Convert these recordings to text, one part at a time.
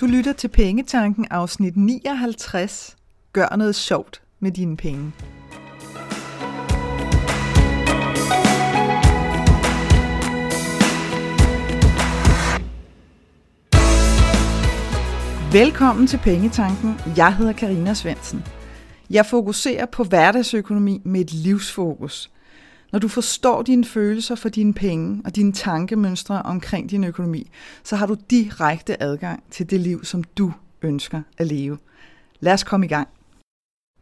Du lytter til Pengetanken afsnit 59. Gør noget sjovt med dine penge. Velkommen til Pengetanken. Jeg hedder Karina Svensen. Jeg fokuserer på hverdagsøkonomi med et livsfokus. Når du forstår dine følelser for dine penge og dine tankemønstre omkring din økonomi, så har du direkte adgang til det liv, som du ønsker at leve. Lad os komme i gang.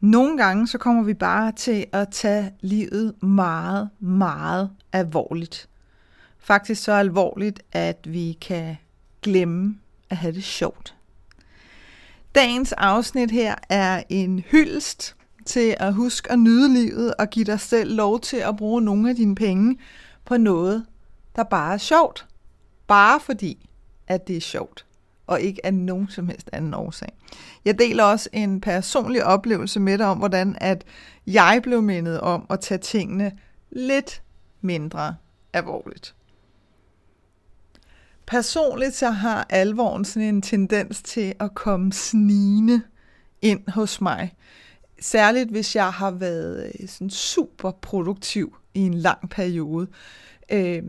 Nogle gange så kommer vi bare til at tage livet meget, meget alvorligt. Faktisk så alvorligt, at vi kan glemme at have det sjovt. Dagens afsnit her er en hyldest til at huske at nyde livet og give dig selv lov til at bruge nogle af dine penge på noget, der bare er sjovt. Bare fordi, at det er sjovt, og ikke af nogen som helst anden årsag. Jeg deler også en personlig oplevelse med dig om, hvordan at jeg blev mindet om at tage tingene lidt mindre alvorligt. Personligt så har alvoren sådan en tendens til at komme snigende ind hos mig. Særligt hvis jeg har været øh, sådan super produktiv i en lang periode. Øh,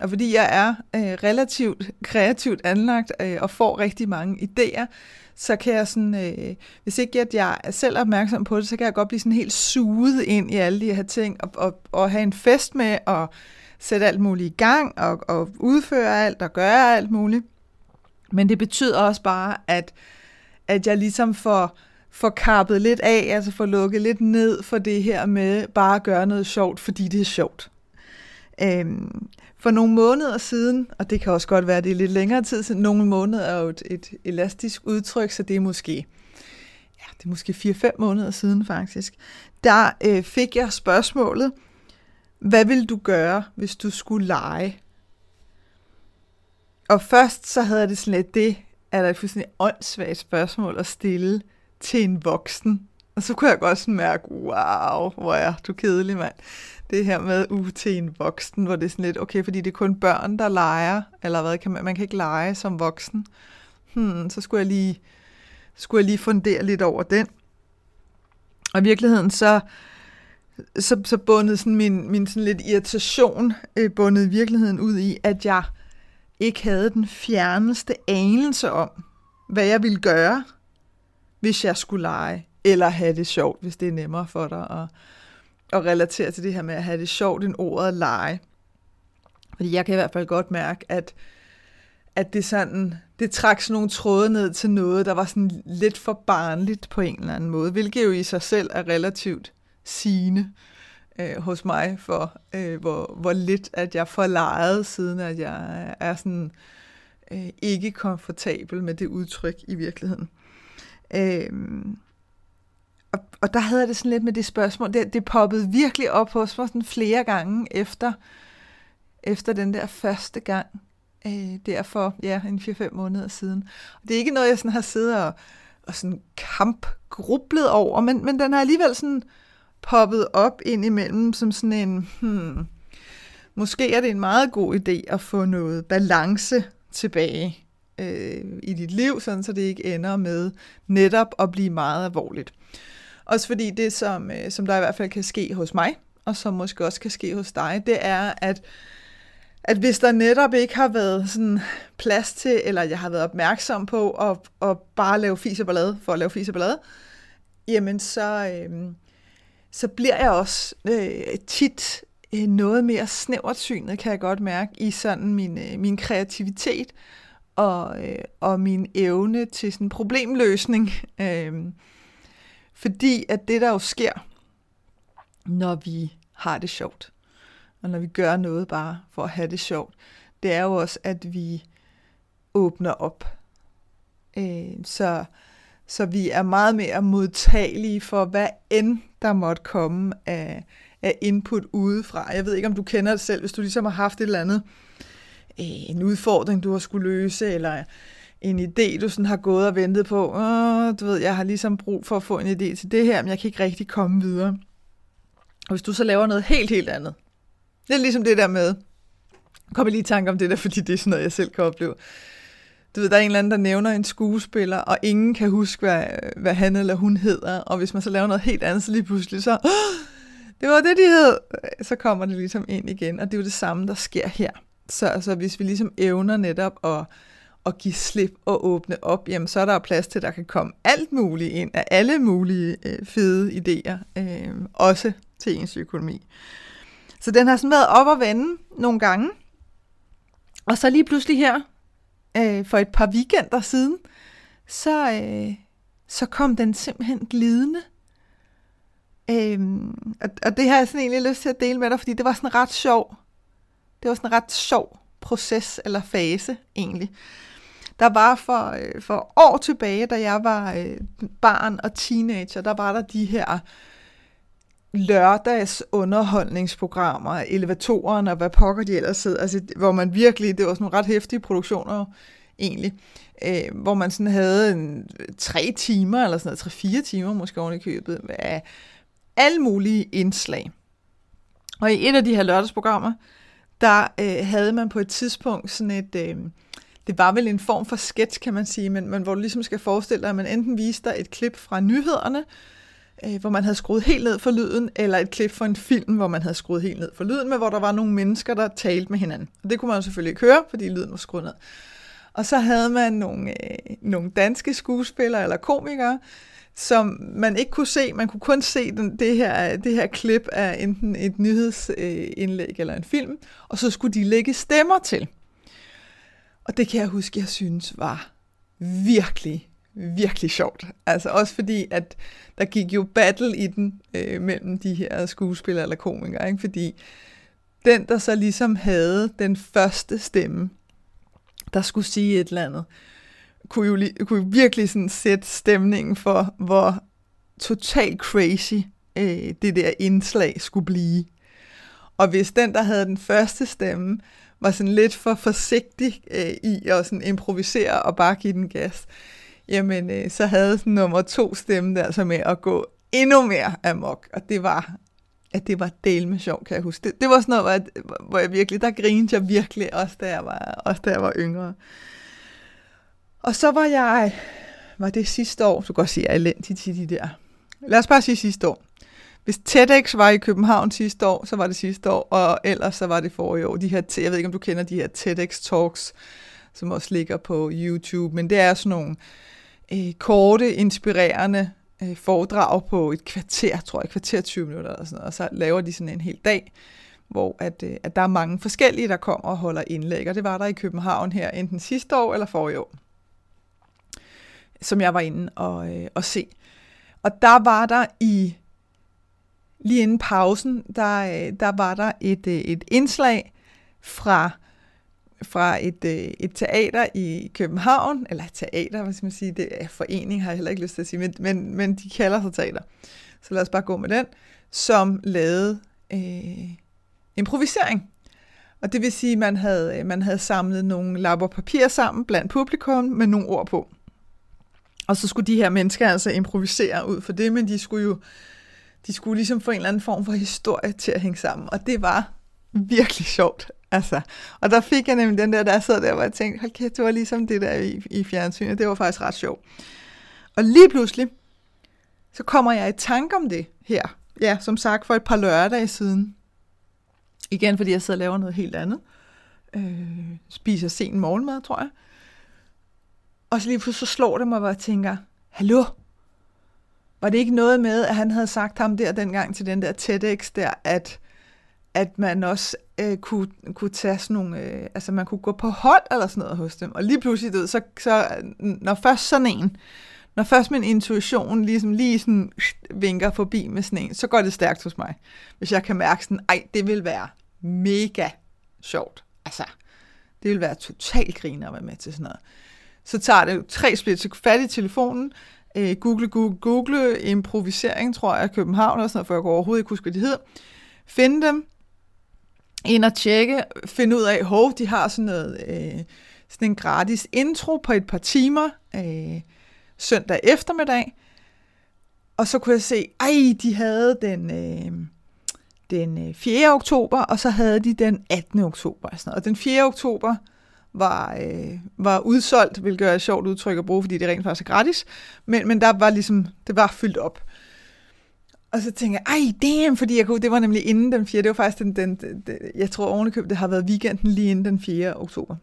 og fordi jeg er øh, relativt kreativt anlagt øh, og får rigtig mange idéer, så kan jeg sådan, øh, hvis ikke at jeg er selv opmærksom på det, så kan jeg godt blive sådan helt suget ind i alle de her ting, og, og, og have en fest med, og sætte alt muligt i gang, og, og udføre alt, og gøre alt muligt. Men det betyder også bare, at, at jeg ligesom får, får kappet lidt af, altså får lukket lidt ned for det her med bare at gøre noget sjovt, fordi det er sjovt. Øhm, for nogle måneder siden, og det kan også godt være, at det er lidt længere tid siden, nogle måneder er jo et, et elastisk udtryk, så det er måske, ja, det er måske 4-5 måneder siden faktisk, der øh, fik jeg spørgsmålet, hvad vil du gøre, hvis du skulle lege? Og først så havde jeg det sådan lidt, det er der et fuldstændig åndssvagt spørgsmål at stille til en voksen. Og så kunne jeg godt sådan mærke, wow, hvor er du kedelig, mand. Det her med u uh, til en voksen, hvor det er sådan lidt, okay, fordi det er kun børn, der leger, eller hvad, kan man, man kan ikke lege som voksen. Hmm, så skulle jeg lige, skulle jeg lige fundere lidt over den. Og i virkeligheden så, så, så bundet sådan min, min sådan lidt irritation, øh, bundet i virkeligheden ud i, at jeg ikke havde den fjerneste anelse om, hvad jeg ville gøre, hvis jeg skulle lege, eller have det sjovt, hvis det er nemmere for dig at, at relatere til det her med at have det sjovt end ordet lege. Fordi jeg kan i hvert fald godt mærke, at, at det sådan, det trak sådan nogle tråde ned til noget, der var sådan lidt for barnligt på en eller anden måde, hvilket jo i sig selv er relativt sigende øh, hos mig for, øh, hvor, hvor lidt at jeg får leget, siden at jeg er sådan øh, ikke komfortabel med det udtryk i virkeligheden. Øhm, og, og der havde jeg det sådan lidt med det spørgsmål, det, det poppede virkelig op hos mig sådan flere gange efter, efter den der første gang, øh, derfor, ja, en 4-5 måneder siden. Og det er ikke noget, jeg sådan har siddet og, og sådan kampgrublet over, men, men den har alligevel sådan poppet op ind imellem som sådan en, hmm, måske er det en meget god idé at få noget balance tilbage øh, i dit liv, sådan så det ikke ender med netop at blive meget alvorligt. Også fordi det, som, øh, som der i hvert fald kan ske hos mig, og som måske også kan ske hos dig, det er, at, at hvis der netop ikke har været sådan plads til, eller jeg har været opmærksom på at, at bare lave fis og ballade for at lave fis og ballade, jamen så, øh, så bliver jeg også øh, tit øh, noget mere snævert synet, kan jeg godt mærke, i sådan min, øh, min kreativitet og, øh, og min evne til sådan problemløsning. Øh, fordi at det, der jo sker, når vi har det sjovt, og når vi gør noget bare for at have det sjovt, det er jo også, at vi åbner op. Øh, så, så vi er meget mere modtagelige for, hvad end der måtte komme af, af input udefra. Jeg ved ikke, om du kender det selv, hvis du ligesom har haft et eller andet, øh, Øh, en udfordring, du har skulle løse, eller en idé, du sådan har gået og ventet på. Åh, du ved, jeg har ligesom brug for at få en idé til det her, men jeg kan ikke rigtig komme videre. Og hvis du så laver noget helt, helt andet. Det er ligesom det der med, kom lige i tanke om det der, fordi det er sådan noget, jeg selv kan opleve. du ved, der er en eller anden, der nævner en skuespiller, og ingen kan huske, hvad, hvad han eller hun hedder, og hvis man så laver noget helt andet, så lige pludselig så, det var det, de hed, så kommer det ligesom ind igen, og det er jo det samme, der sker her. Så altså, hvis vi ligesom evner netop at, at give slip og åbne op, jamen så er der plads til, at der kan komme alt muligt ind af alle mulige øh, fede idéer, øh, også til ens økonomi. Så den har sådan været op og vende nogle gange, og så lige pludselig her, øh, for et par weekender siden, så, øh, så kom den simpelthen glidende. Øhm, og, og det har jeg sådan egentlig lyst til at dele med dig, fordi det var sådan ret sjov. Det var sådan en ret sjov proces eller fase egentlig. Der var for, øh, for år tilbage, da jeg var øh, barn og teenager, der var der de her lørdags underholdningsprogrammer, elevatoren og hvad pokker de ellers sidder, altså, hvor man virkelig, det var sådan nogle ret hæftige produktioner egentlig, øh, hvor man sådan havde en, tre timer, eller sådan noget, tre-fire timer måske oven i købet, af alle mulige indslag. Og i et af de her lørdagsprogrammer, der øh, havde man på et tidspunkt sådan et, øh, det var vel en form for sketch, kan man sige, men, men hvor du ligesom skal forestille dig, at man enten viste dig et klip fra nyhederne, øh, hvor man havde skruet helt ned for lyden, eller et klip fra en film, hvor man havde skruet helt ned for lyden, men hvor der var nogle mennesker, der talte med hinanden. Og det kunne man selvfølgelig ikke høre, fordi lyden var skruet ned. Og så havde man nogle, øh, nogle danske skuespillere eller komikere, som man ikke kunne se. Man kunne kun se den, det, her, det her klip af enten et nyhedsindlæg øh, eller en film, og så skulle de lægge stemmer til. Og det kan jeg huske, jeg synes var virkelig, virkelig sjovt. Altså også fordi, at der gik jo battle i den øh, mellem de her skuespillere eller komikere, ikke? fordi den, der så ligesom havde den første stemme, der skulle sige et eller andet, kunne jo, kunne jo virkelig sådan sætte stemningen for, hvor totalt crazy øh, det der indslag skulle blive. Og hvis den, der havde den første stemme, var sådan lidt for forsigtig øh, i at sådan improvisere og bare give den gas, jamen øh, så havde sådan nummer to stemme der så med at gå endnu mere amok, og det var at det var del med sjov, kan jeg huske. Det, det var sådan noget, hvor jeg, hvor jeg virkelig, der grinede jeg virkelig, også da jeg var, også da jeg var yngre. Og så var jeg, var det sidste år, du kan godt sige, jeg er elendig til de der. Lad os bare sige sidste år. Hvis TEDx var i København sidste år, så var det sidste år, og ellers så var det forrige år. De her, jeg ved ikke, om du kender de her TEDx Talks, som også ligger på YouTube, men det er sådan nogle øh, korte, inspirerende øh, foredrag på et kvarter, tror jeg, kvarter 20 minutter eller sådan noget, og så laver de sådan en hel dag, hvor at, øh, at der er mange forskellige, der kommer og holder indlæg, og det var der i København her, enten sidste år eller forrige år, som jeg var inde og, øh, og se. Og der var der i, lige inden pausen, der, øh, der var der et, øh, et indslag fra fra et, øh, et teater i København, eller teater, hvad skal man sige, det er forening, har jeg heller ikke lyst til at sige, men, men, men de kalder sig teater. Så lad os bare gå med den, som lavede øh, improvisering. Og det vil sige, at man havde, øh, man havde samlet nogle lapper papir sammen blandt publikum med nogle ord på. Og så skulle de her mennesker altså improvisere ud for det, men de skulle jo de skulle ligesom få en eller anden form for historie til at hænge sammen. Og det var virkelig sjovt. Altså, og der fik jeg nemlig den der, der sad der, hvor jeg tænkte, hold kæft, det var ligesom det der i, i fjernsynet. Det var faktisk ret sjovt. Og lige pludselig, så kommer jeg i tanke om det her. Ja, som sagt, for et par lørdage siden. Igen, fordi jeg sidder og laver noget helt andet. Øh, spiser sen morgenmad, tror jeg. Og så lige pludselig så slår det mig, hvor jeg tænker, hallo, var det ikke noget med, at han havde sagt ham der dengang til den der TEDx der, at at man også øh, kunne, kunne tage sådan nogle, øh, altså man kunne gå på hold eller sådan noget hos dem, og lige pludselig, du ved, så, så når først sådan en, når først min intuition ligesom lige sådan vinker forbi med sådan en, så går det stærkt hos mig. Hvis jeg kan mærke sådan, ej, det vil være mega sjovt. Altså, det vil være totalt griner at være med til sådan noget. Så tager det jo tre split, så fat i telefonen, øh, google, google, google, improvisering, tror jeg, København og sådan noget, for jeg går overhovedet ikke huske, hvad de hedder. Finde dem, ind og tjekke, finde ud af, hov, de har sådan noget, øh, sådan en gratis intro på et par timer øh, søndag eftermiddag. Og så kunne jeg se, ej, de havde den, øh, den øh, 4. Oktober, og så havde de den 18. oktober. Og, sådan noget. og den 4. oktober var, øh, var udsolgt, hvilket er et sjovt udtryk at bruge, fordi det rent faktisk er gratis. Men, men der var ligesom, det var fyldt op. Og så tænker jeg, ej damn, fordi jeg kunne, det var nemlig inden den 4. Det var faktisk den, den, den, den jeg tror ovenikøbet, det har været weekenden lige inden den 4. oktober.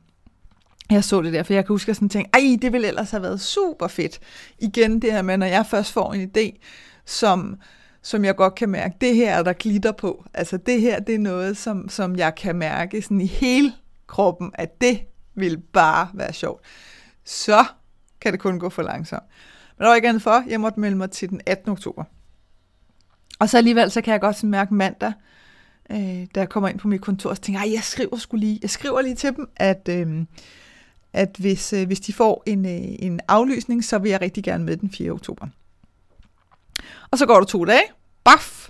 Jeg så det der, for jeg kan huske, at jeg sådan tænkte, ej, det ville ellers have været super fedt. Igen det her med, når jeg først får en idé, som, som jeg godt kan mærke, det her er der glitter på. Altså det her, det er noget, som, som jeg kan mærke sådan i hele kroppen, at det vil bare være sjovt. Så kan det kun gå for langsomt. Men der var ikke andet for, jeg måtte melde mig til den 18. oktober. Og så alligevel, så kan jeg godt mærke mandag, øh, da jeg kommer ind på mit kontor, så tænker jeg, jeg skriver skulle lige, jeg skriver lige til dem, at, øh, at hvis, øh, hvis de får en, øh, en aflysning, så vil jeg rigtig gerne med den 4. oktober. Og så går der to dage, baf,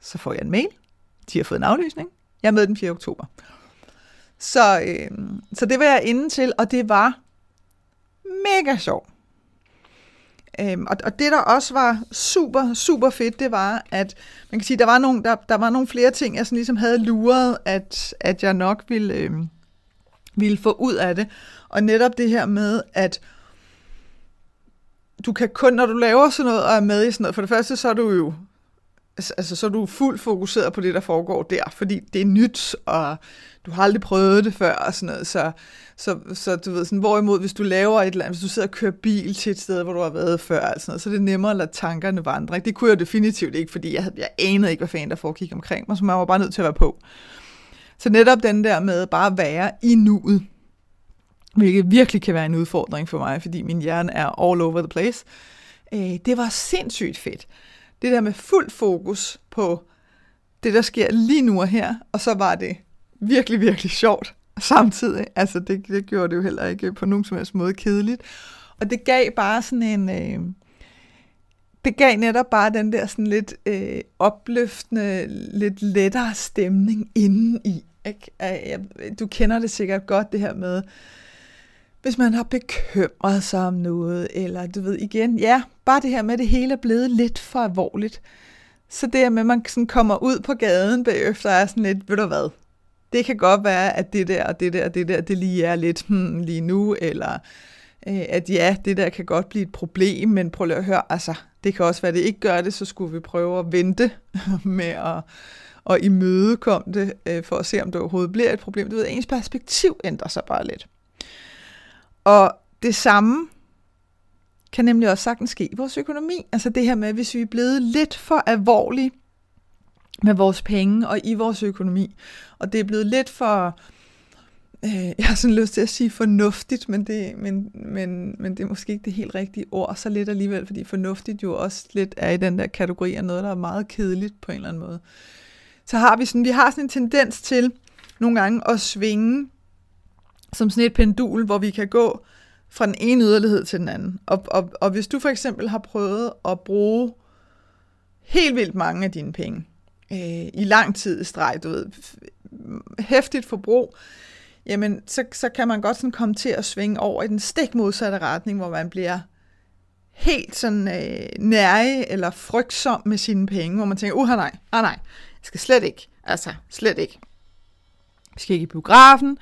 så får jeg en mail, de har fået en aflysning, jeg er med den 4. oktober. Så, øh, så det var jeg inde til, og det var mega sjovt. Øhm, og, og det, der også var super, super fedt, det var, at man kan sige, der var nogle, der, der var nogle flere ting, jeg sådan ligesom havde luret, at, at jeg nok ville, øhm, ville få ud af det. Og netop det her med, at du kan kun, når du laver sådan noget og er med i sådan noget, for det første, så er du jo Altså, altså, så er du fuldt fokuseret på det, der foregår der, fordi det er nyt, og du har aldrig prøvet det før, og sådan noget, så, så, så du ved, sådan, hvorimod, hvis du laver et eller andet, hvis du sidder og kører bil til et sted, hvor du har været før, altså noget, så er det nemmere at lade tankerne vandre. Det kunne jeg definitivt ikke, fordi jeg, jeg anede ikke, hvad fanden der foregik omkring mig, så man var bare nødt til at være på. Så netop den der med bare at være i nuet, hvilket virkelig kan være en udfordring for mig, fordi min hjerne er all over the place, øh, det var sindssygt fedt det der med fuld fokus på det, der sker lige nu og her, og så var det virkelig, virkelig sjovt samtidig. Altså, det, det gjorde det jo heller ikke på nogen som helst måde kedeligt. Og det gav bare sådan en... Øh, det gav netop bare den der sådan lidt øh, opløftende, lidt lettere stemning inden i. Ikke? Du kender det sikkert godt, det her med, hvis man har bekymret sig om noget, eller du ved igen, ja, bare det her med, at det hele er blevet lidt for alvorligt. Så det her med, at man sådan kommer ud på gaden bagefter, er sådan lidt, ved du hvad, det kan godt være, at det der og det der og det der, det lige er lidt hmm, lige nu, eller øh, at ja, det der kan godt blive et problem, men prøv lige at høre, altså, det kan også være, at det ikke gør det, så skulle vi prøve at vente med at, at imødekomme det, øh, for at se, om det overhovedet bliver et problem. Du ved, ens perspektiv ændrer sig bare lidt. Og det samme kan nemlig også sagtens ske i vores økonomi. Altså det her med, hvis vi er blevet lidt for alvorlige med vores penge og i vores økonomi, og det er blevet lidt for, øh, jeg har sådan lyst til at sige fornuftigt, men det, men, men, men det er måske ikke det helt rigtige ord, så lidt alligevel, fordi fornuftigt jo også lidt er i den der kategori af noget, der er meget kedeligt på en eller anden måde. Så har vi sådan, vi har sådan en tendens til nogle gange at svinge som sådan et pendul, hvor vi kan gå fra den ene yderlighed til den anden. Og, og, og hvis du for eksempel har prøvet at bruge helt vildt mange af dine penge øh, i lang tid i streg, du ved, hæftigt forbrug, jamen så, så kan man godt sådan komme til at svinge over i den stik modsatte retning, hvor man bliver helt sådan øh, nærig eller frygtsom med sine penge, hvor man tænker, uha nej, ah, nej, jeg skal slet ikke, altså slet ikke. Vi skal ikke i biografen,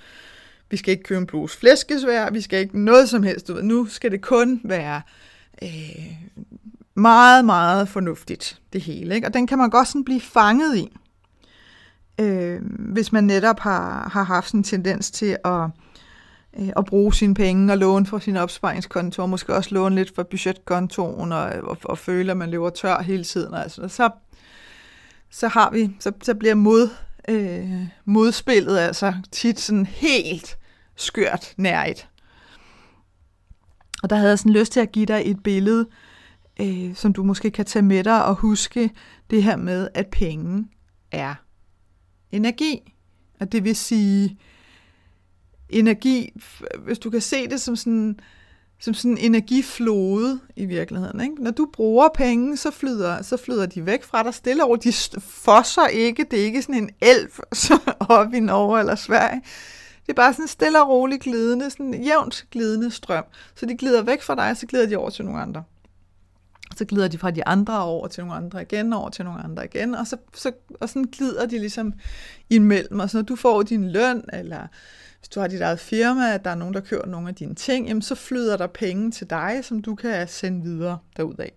vi skal ikke købe en bluse flæskesvær, vi skal ikke noget som helst. Du ved. Nu skal det kun være øh, meget, meget fornuftigt, det hele. Ikke? Og den kan man godt sådan blive fanget i, øh, hvis man netop har, har haft sådan en tendens til at, øh, at bruge sine penge og låne fra sin opsparingskonto, og måske også låne lidt fra budgetkontoen, og, og, og føle, at man lever tør hele tiden. Altså, så, så har vi, så, så bliver mod, øh, modspillet altså tit sådan helt skørt nært. Og der havde jeg sådan lyst til at give dig et billede, øh, som du måske kan tage med dig og huske det her med, at penge er energi. Og det vil sige, energi, hvis du kan se det som sådan, som sådan en energiflode i virkeligheden. Ikke? Når du bruger penge, så flyder, så flyder de væk fra dig stille over. De fosser ikke. Det er ikke sådan en elv op i Norge eller Sverige. Det er bare sådan stille og roligt glidende, sådan jævnt glidende strøm. Så de glider væk fra dig, så glider de over til nogle andre. Så glider de fra de andre over til nogle andre igen, over til nogle andre igen, og, så, så, og sådan glider de ligesom imellem. Og så når du får din løn, eller hvis du har dit eget firma, at der er nogen, der kører nogle af dine ting, jamen så flyder der penge til dig, som du kan sende videre derudad.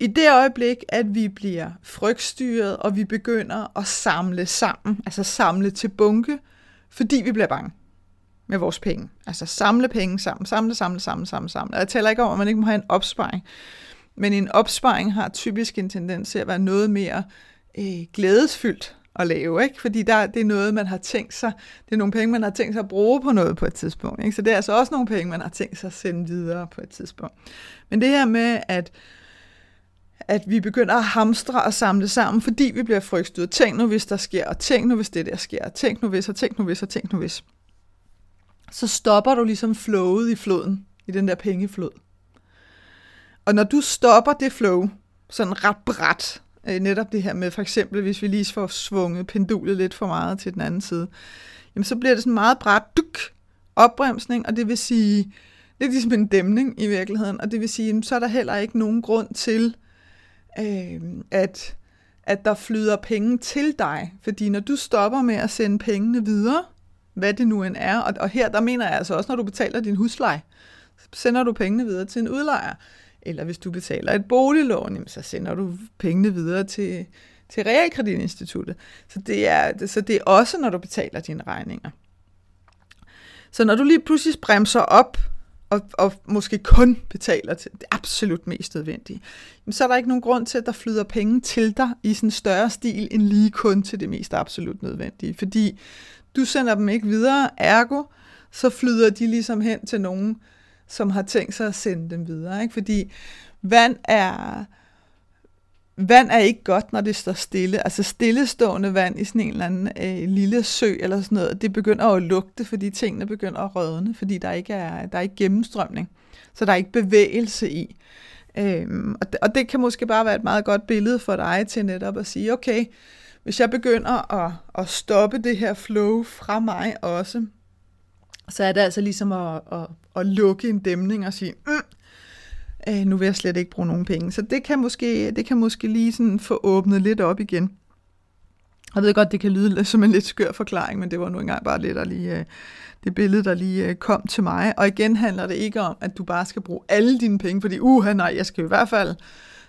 I det øjeblik, at vi bliver frygtstyret, og vi begynder at samle sammen, altså samle til bunke, fordi vi bliver bange med vores penge. Altså samle penge sammen, samle, samle, samle, samle, samle. Og Jeg taler ikke om, at man ikke må have en opsparing, men en opsparing har typisk en tendens til at være noget mere øh, glædesfyldt at lave, ikke? fordi der, det er noget, man har tænkt sig, det er nogle penge, man har tænkt sig at bruge på noget på et tidspunkt. Ikke? Så det er altså også nogle penge, man har tænkt sig at sende videre på et tidspunkt. Men det her med, at at vi begynder at hamstre og samle sammen, fordi vi bliver frygtstyret. Tænk nu, hvis der sker, og tænk nu, hvis det der sker, tænk nu, hvis, og tænk nu, hvis, og tænk nu, hvis. Så stopper du ligesom flowet i floden, i den der pengeflod. Og når du stopper det flow, sådan ret bræt, øh, netop det her med for eksempel, hvis vi lige får svunget pendulet lidt for meget til den anden side, jamen så bliver det sådan meget bræt, duk, opbremsning, og det vil sige, det er ligesom en dæmning i virkeligheden, og det vil sige, så er der heller ikke nogen grund til, øh, at, at der flyder penge til dig. Fordi når du stopper med at sende pengene videre, hvad det nu end er, og, og her der mener jeg altså også, når du betaler din husleje, sender du pengene videre til en udlejer. Eller hvis du betaler et boliglån, så sender du pengene videre til, til realkreditinstituttet. Så det, er, så det er også, når du betaler dine regninger. Så når du lige pludselig bremser op og, og måske kun betaler til det absolut mest nødvendige, så er der ikke nogen grund til, at der flyder penge til dig i sådan større stil, end lige kun til det mest absolut nødvendige. Fordi du sender dem ikke videre, ergo, så flyder de ligesom hen til nogen, som har tænkt sig at sende dem videre. Ikke? Fordi vand er, vand er ikke godt, når det står stille. Altså stillestående vand i sådan en eller anden øh, lille sø eller sådan noget, det begynder at lugte, fordi tingene begynder at rødne, fordi der ikke er, der er ikke gennemstrømning. Så der er ikke bevægelse i. Øhm, og, det, og det kan måske bare være et meget godt billede for dig til netop at sige, okay, hvis jeg begynder at, at stoppe det her flow fra mig også, så er det altså ligesom at, at, at lukke en dæmning og sige, mm, øh, nu vil jeg slet ikke bruge nogen penge. Så det kan måske, det kan måske lige sådan få åbnet lidt op igen. Jeg ved godt, det kan lyde som en lidt skør forklaring, men det var nu engang bare lidt at lige, øh, det billede, der lige øh, kom til mig. Og igen handler det ikke om, at du bare skal bruge alle dine penge, fordi uha nej, jeg skal i hvert fald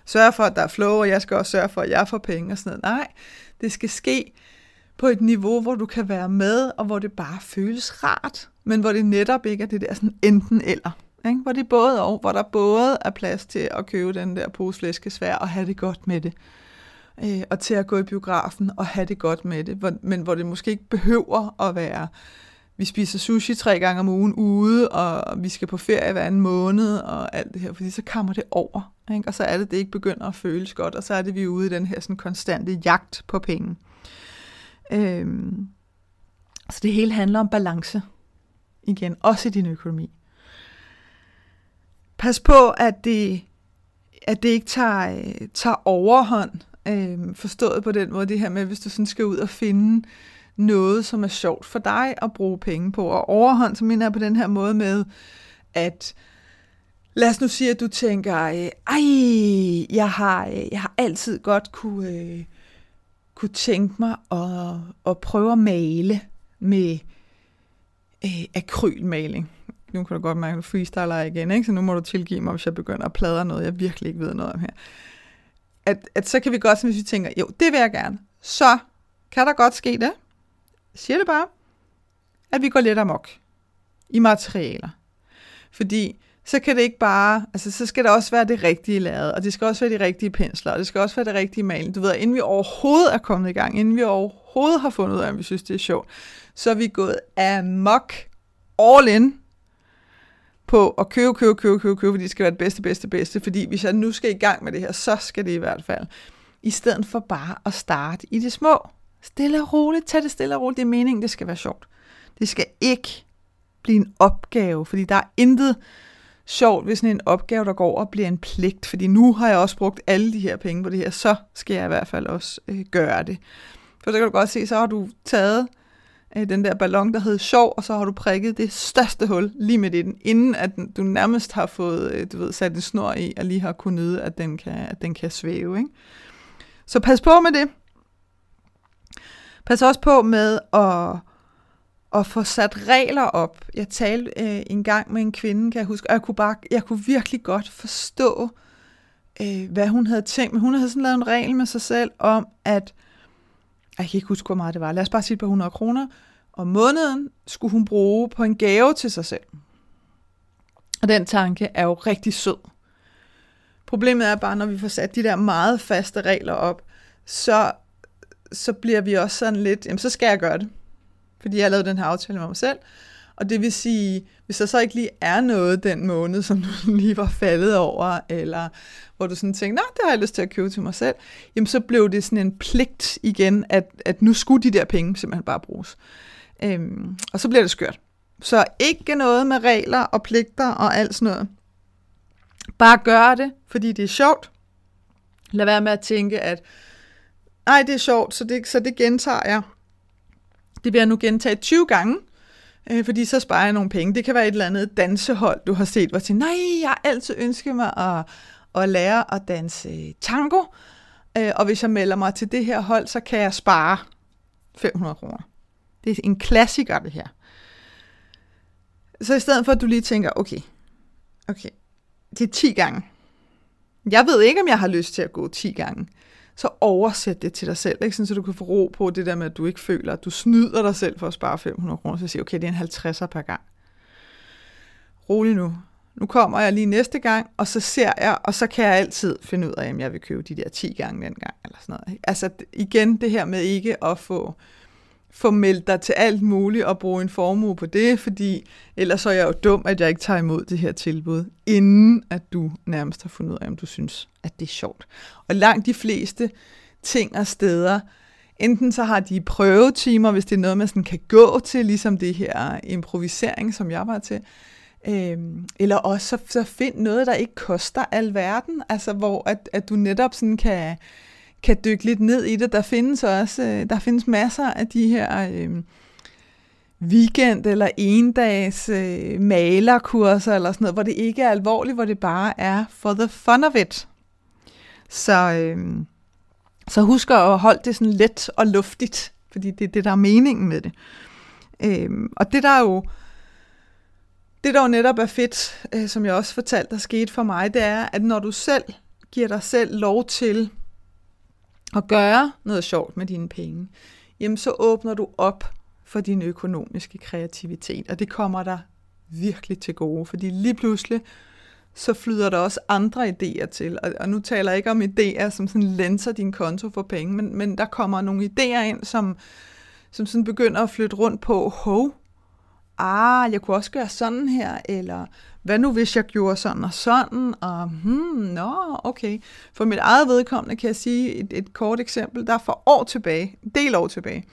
sørge for, at der er flow, og jeg skal også sørge for, at jeg får penge og sådan noget. Nej, det skal ske på et niveau, hvor du kan være med, og hvor det bare føles rart, men hvor det netop ikke er det der sådan enten eller. Ikke? Hvor det er både og, hvor der både er plads til at købe den der pose flæskesvær og have det godt med det. Øh, og til at gå i biografen og have det godt med det. Hvor, men hvor det måske ikke behøver at være, vi spiser sushi tre gange om ugen ude, og vi skal på ferie hver en måned og alt det her, fordi så kommer det over. Ikke? Og så er det, det ikke begynder at føles godt, og så er det, vi er ude i den her sådan konstante jagt på penge. Øh, så det hele handler om balance. Igen, også i din økonomi. Pas på, at det, at det ikke tager, øh, tager overhånd. øh, forstået på den måde, det her med, hvis du sådan skal ud og finde noget, som er sjovt for dig at bruge penge på. Og overhånd, så mener jeg på den her måde med, at lad os nu sige, at du tænker, øh, ej, jeg har, øh, jeg har altid godt kunne, øh, kunne tænke mig at, at prøve at male med øh, akrylmaling. Nu kan du godt mærke, at du freestyler igen, ikke? så nu må du tilgive mig, hvis jeg begynder at pladre noget, jeg virkelig ikke ved noget om her. At, at så kan vi godt, hvis vi tænker, jo, det vil jeg gerne, så kan der godt ske det, jeg siger det bare, at vi går lidt amok i materialer. Fordi så kan det ikke bare, altså så skal der også være det rigtige lavet, og det skal også være de rigtige pensler, og det skal også være det rigtige maling. Du ved, inden vi overhovedet er kommet i gang, inden vi overhovedet har fundet ud af, om vi synes, det er sjovt, så er vi gået amok all in på at købe, købe, købe, købe, købe, fordi det skal være det bedste, bedste, bedste. Fordi hvis jeg nu skal i gang med det her, så skal det i hvert fald. I stedet for bare at starte i det små. Stille og roligt, tag det stille og roligt. Det er meningen, det skal være sjovt. Det skal ikke blive en opgave, fordi der er intet sjovt ved sådan en opgave, der går over og bliver en pligt. Fordi nu har jeg også brugt alle de her penge på det her, så skal jeg i hvert fald også øh, gøre det. For så kan du godt se, så har du taget øh, den der ballon, der hed sjov, og så har du prikket det største hul lige midt i den, inden at du nærmest har fået øh, du ved, sat en snor i, og lige har kunnet nyde, at den kan, at den kan svæve. Ikke? Så pas på med det. Pas også på med at, at få sat regler op. Jeg talte øh, en gang med en kvinde, kan jeg huske, og jeg kunne, bare, jeg kunne virkelig godt forstå, øh, hvad hun havde tænkt. Men hun havde sådan lavet en regel med sig selv om, at jeg kan ikke huske, hvor meget det var. Lad os bare sige på 100 kroner. Og måneden skulle hun bruge på en gave til sig selv. Og den tanke er jo rigtig sød. Problemet er bare, når vi får sat de der meget faste regler op, så, så bliver vi også sådan lidt, jamen så skal jeg gøre det. Fordi jeg har lavet den her aftale med mig selv. Og det vil sige, hvis der så ikke lige er noget den måned, som du lige var faldet over, eller hvor du sådan tænkte, nej, det har jeg lyst til at købe til mig selv, jamen så blev det sådan en pligt igen, at, at nu skulle de der penge simpelthen bare bruges. Øhm, og så bliver det skørt. Så ikke noget med regler og pligter og alt sådan noget. Bare gør det, fordi det er sjovt. Lad være med at tænke, at nej, det er sjovt, så det, så det gentager jeg. Det vil jeg nu gentage 20 gange, øh, fordi så sparer jeg nogle penge. Det kan være et eller andet dansehold, du har set, hvor til, nej, jeg har altid ønsket mig at, at lære at danse tango, øh, og hvis jeg melder mig til det her hold, så kan jeg spare 500 kroner. Det er en klassiker, det her. Så i stedet for, at du lige tænker, okay, okay, det er 10 gange. Jeg ved ikke, om jeg har lyst til at gå 10 gange. Så oversæt det til dig selv, ikke? Sådan, så du kan få ro på det der med, at du ikke føler, at du snyder dig selv for at spare 500 kroner. Så siger okay, det er en 50'er per gang. Rolig nu. Nu kommer jeg lige næste gang, og så ser jeg, og så kan jeg altid finde ud af, om jeg vil købe de der 10 gange den gang, eller sådan noget. Altså igen, det her med ikke at få få meldt dig til alt muligt og bruge en formue på det, fordi ellers så er jeg jo dum, at jeg ikke tager imod det her tilbud, inden at du nærmest har fundet ud af, om du synes, at det er sjovt. Og langt de fleste ting og steder, enten så har de prøvetimer, hvis det er noget, man sådan kan gå til, ligesom det her improvisering, som jeg var til, Øhm, eller også så, så find noget, der ikke koster alverden, altså hvor at, at du netop sådan kan, kan dykke lidt ned i det. Der findes også øh, der findes masser af de her øh, weekend- eller endags øh, malerkurser eller sådan noget, hvor det ikke er alvorligt, hvor det bare er for the fun of it. Så, øh, så husk at holde det sådan let og luftigt, fordi det er det, der er meningen med det. Øh, og det der er jo det der jo netop er fedt, øh, som jeg også fortalte, der skete for mig, det er, at når du selv giver dig selv lov til at gøre noget sjovt med dine penge, jamen så åbner du op for din økonomiske kreativitet, og det kommer der virkelig til gode, fordi lige pludselig, så flyder der også andre idéer til, og, og nu taler jeg ikke om idéer, som sådan lenser din konto for penge, men, men der kommer nogle idéer ind, som, som sådan begynder at flytte rundt på, hov, ah, jeg kunne også gøre sådan her, eller hvad nu hvis jeg gjorde sådan og sådan, og hmm, nå, okay. For mit eget vedkommende kan jeg sige et, et kort eksempel, der for år tilbage, en del år tilbage,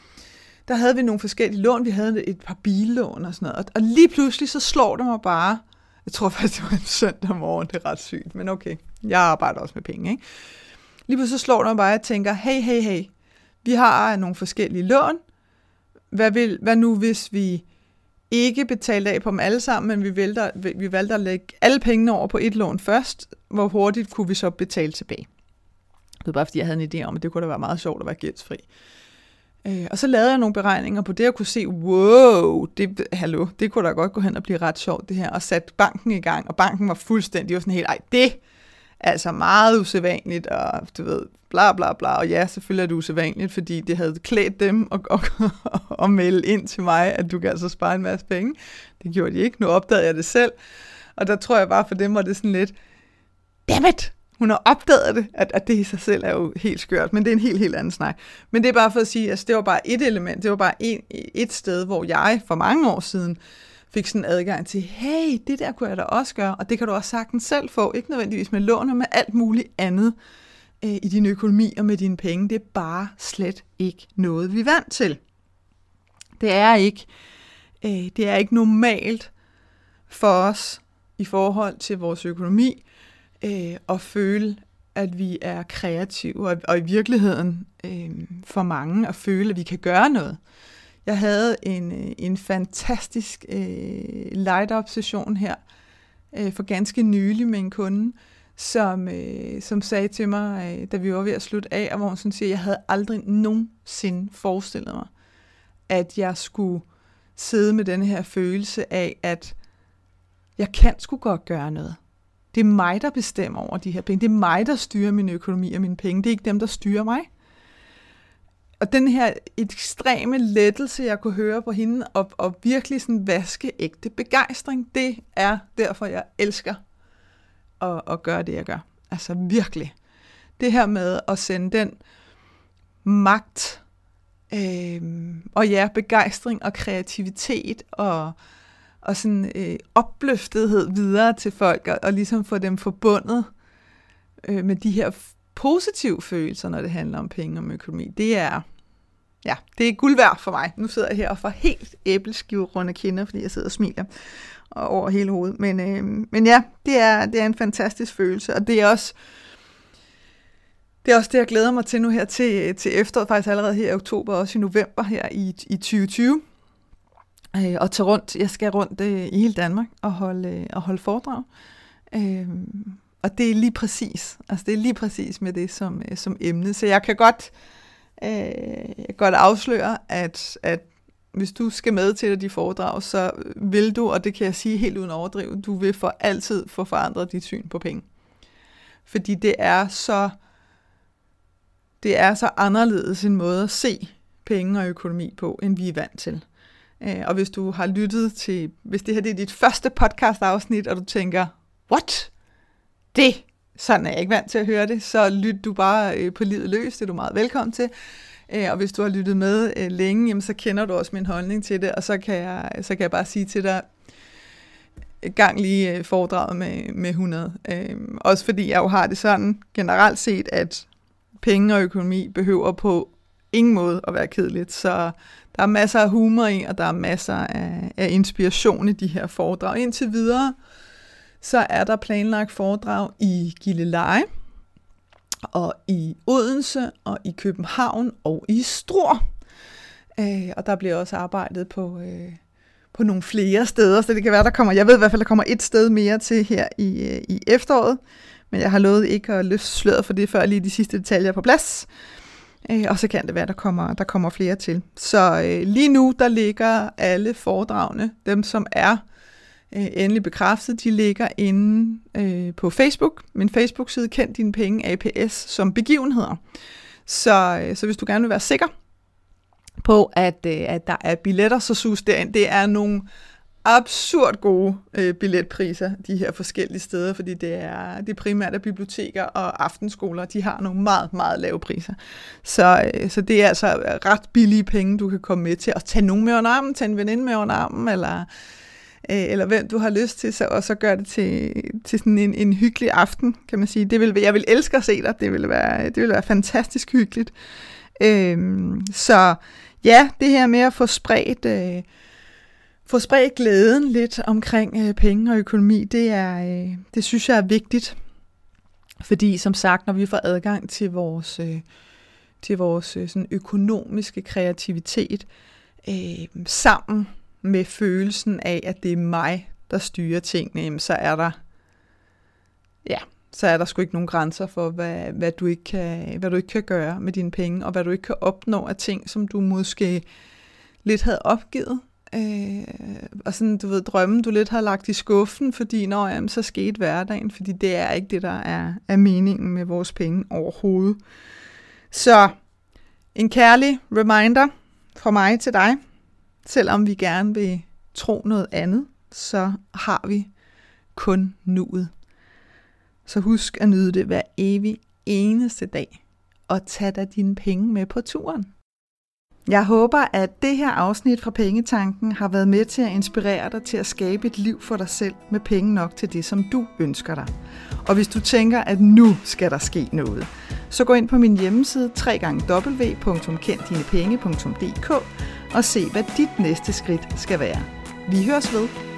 der havde vi nogle forskellige lån, vi havde et par billån og sådan noget, og, og lige pludselig så slår det mig bare, jeg tror faktisk, det var en søndag morgen, det er ret sygt, men okay, jeg arbejder også med penge, ikke? Lige pludselig så slår det mig bare, at jeg tænker, hey, hey, hey, vi har nogle forskellige lån, hvad, vil, hvad nu hvis vi ikke betalt af på dem alle sammen, men vi valgte, vi valgte at lægge alle pengene over på et lån først. Hvor hurtigt kunne vi så betale tilbage? Det var bare fordi, jeg havde en idé om, at det kunne da være meget sjovt at være gældsfri. Øh, og så lavede jeg nogle beregninger på det, og kunne se, wow, det, hallo, det kunne da godt gå hen og blive ret sjovt det her, og satte banken i gang, og banken var fuldstændig var sådan helt, ej, det altså meget usædvanligt, og du ved, bla bla bla, og ja, selvfølgelig er det usædvanligt, fordi det havde klædt dem og, og, at melde ind til mig, at du kan altså spare en masse penge. Det gjorde de ikke, nu opdagede jeg det selv, og der tror jeg bare for dem var det sådan lidt, dammit, hun har opdaget det, at, at det i sig selv er jo helt skørt, men det er en helt, helt anden snak. Men det er bare for at sige, at altså, det var bare et element, det var bare en, et sted, hvor jeg for mange år siden fik sådan adgang til, hey, det der kunne jeg da også gøre, og det kan du også sagtens selv få, ikke nødvendigvis med lån, men med alt muligt andet øh, i din økonomi og med dine penge. Det er bare slet ikke noget, vi er vant til. Det er ikke, øh, det er ikke normalt for os i forhold til vores økonomi øh, at føle, at vi er kreative, og, og i virkeligheden øh, for mange at føle, at vi kan gøre noget. Jeg havde en, øh, en fantastisk øh, light-up session her øh, for ganske nylig med en kunde, som, øh, som sagde til mig, øh, da vi var ved at slutte af, og hvor hun sådan siger, at jeg havde aldrig nogensinde forestillet mig, at jeg skulle sidde med den her følelse af, at jeg kan sgu godt gøre noget. Det er mig, der bestemmer over de her penge. Det er mig, der styrer min økonomi og mine penge. Det er ikke dem, der styrer mig. Og den her ekstreme lettelse, jeg kunne høre på hende, og, og virkelig sådan vaskeægte begejstring, det er derfor, jeg elsker at, at gøre det, jeg gør. Altså virkelig. Det her med at sende den magt, øh, og ja, begejstring og kreativitet og, og sådan øh, opløftethed videre til folk, og, og ligesom få dem forbundet øh, med de her positive følelser, når det handler om penge og økonomi. Det er, ja, det er guld værd for mig. Nu sidder jeg her og får helt æbleskive runde kinder, fordi jeg sidder og smiler over hele hovedet. Men, øh, men ja, det er, det er en fantastisk følelse, og det er også det er også det, jeg glæder mig til nu her til, til efteråret, faktisk allerede her i oktober, også i november her i, i 2020. Øh, og tage rundt, jeg skal rundt øh, i hele Danmark og holde, øh, og holde foredrag. Øh, og det er lige præcis, altså det er lige præcis med det som, øh, som emne. Så jeg kan godt, øh, jeg kan godt afsløre, at, at hvis du skal med til de foredrag, så vil du, og det kan jeg sige helt uden overdrive, du vil for altid få forandret dit syn på penge. Fordi det er så, det er så anderledes en måde at se penge og økonomi på, end vi er vant til. Øh, og hvis du har lyttet til, hvis det her det er dit første podcast afsnit, og du tænker, what? Det, sådan er jeg ikke vant til at høre det, så lyt du bare øh, på livet løs, det er du meget velkommen til. Øh, og hvis du har lyttet med øh, længe, jamen, så kender du også min holdning til det, og så kan jeg, så kan jeg bare sige til dig, gang lige øh, foredraget med, med 100. Øh, også fordi jeg jo har det sådan generelt set, at penge og økonomi behøver på ingen måde at være kedeligt. Så der er masser af humor i, og der er masser af, af inspiration i de her foredrag. Indtil videre, så er der planlagt foredrag i Gilleleje, og i Odense, og i København, og i Struer. Øh, og der bliver også arbejdet på, øh, på nogle flere steder, så det kan være, der kommer, jeg ved i hvert fald, der kommer et sted mere til her i, øh, i efteråret, men jeg har lovet ikke at løfte sløret for det, før lige de sidste detaljer er på plads. Øh, og så kan det være, der kommer, der kommer flere til. Så øh, lige nu, der ligger alle foredragene, dem som er øh, endelig bekræftet, de ligger inde øh, på Facebook. Min Facebook-side, Kend Dine Penge APS, som begivenheder. Så, øh, så hvis du gerne vil være sikker på, at, øh, at der er billetter, så sus derind. Det er nogle absurd gode øh, billetpriser, de her forskellige steder, fordi det er, det er primært af biblioteker og aftenskoler, de har nogle meget, meget lave priser. Så, øh, så det er altså ret billige penge, du kan komme med til at tage nogen med under armen, tage en veninde med under armen, eller, øh, eller hvem du har lyst til, så, og så gør det til, til sådan en, en hyggelig aften, kan man sige. Det vil, jeg vil elske at se dig, det vil være, det vil være fantastisk hyggeligt. Øh, så ja, det her med at få spredt... Øh, få spredt glæden lidt omkring øh, penge og økonomi, det, er, øh, det synes jeg er vigtigt. Fordi som sagt, når vi får adgang til vores, øh, til vores øh, sådan økonomiske kreativitet øh, sammen med følelsen af, at det er mig, der styrer tingene, jamen, så er der ja, så er der sgu ikke nogen grænser for, hvad, hvad, du ikke kan, hvad du ikke kan gøre med dine penge, og hvad du ikke kan opnå af ting, som du måske lidt havde opgivet, Øh, og sådan, du ved, drømmen, du lidt har lagt i skuffen, fordi når jamen, så skete hverdagen, fordi det er ikke det, der er, er meningen med vores penge overhovedet. Så en kærlig reminder fra mig til dig, selvom vi gerne vil tro noget andet, så har vi kun nuet. Så husk at nyde det hver evig eneste dag, og tag da dine penge med på turen. Jeg håber, at det her afsnit fra Pengetanken har været med til at inspirere dig til at skabe et liv for dig selv med penge nok til det, som du ønsker dig. Og hvis du tænker, at nu skal der ske noget, så gå ind på min hjemmeside www.kenddinepenge.dk og se, hvad dit næste skridt skal være. Vi høres ved.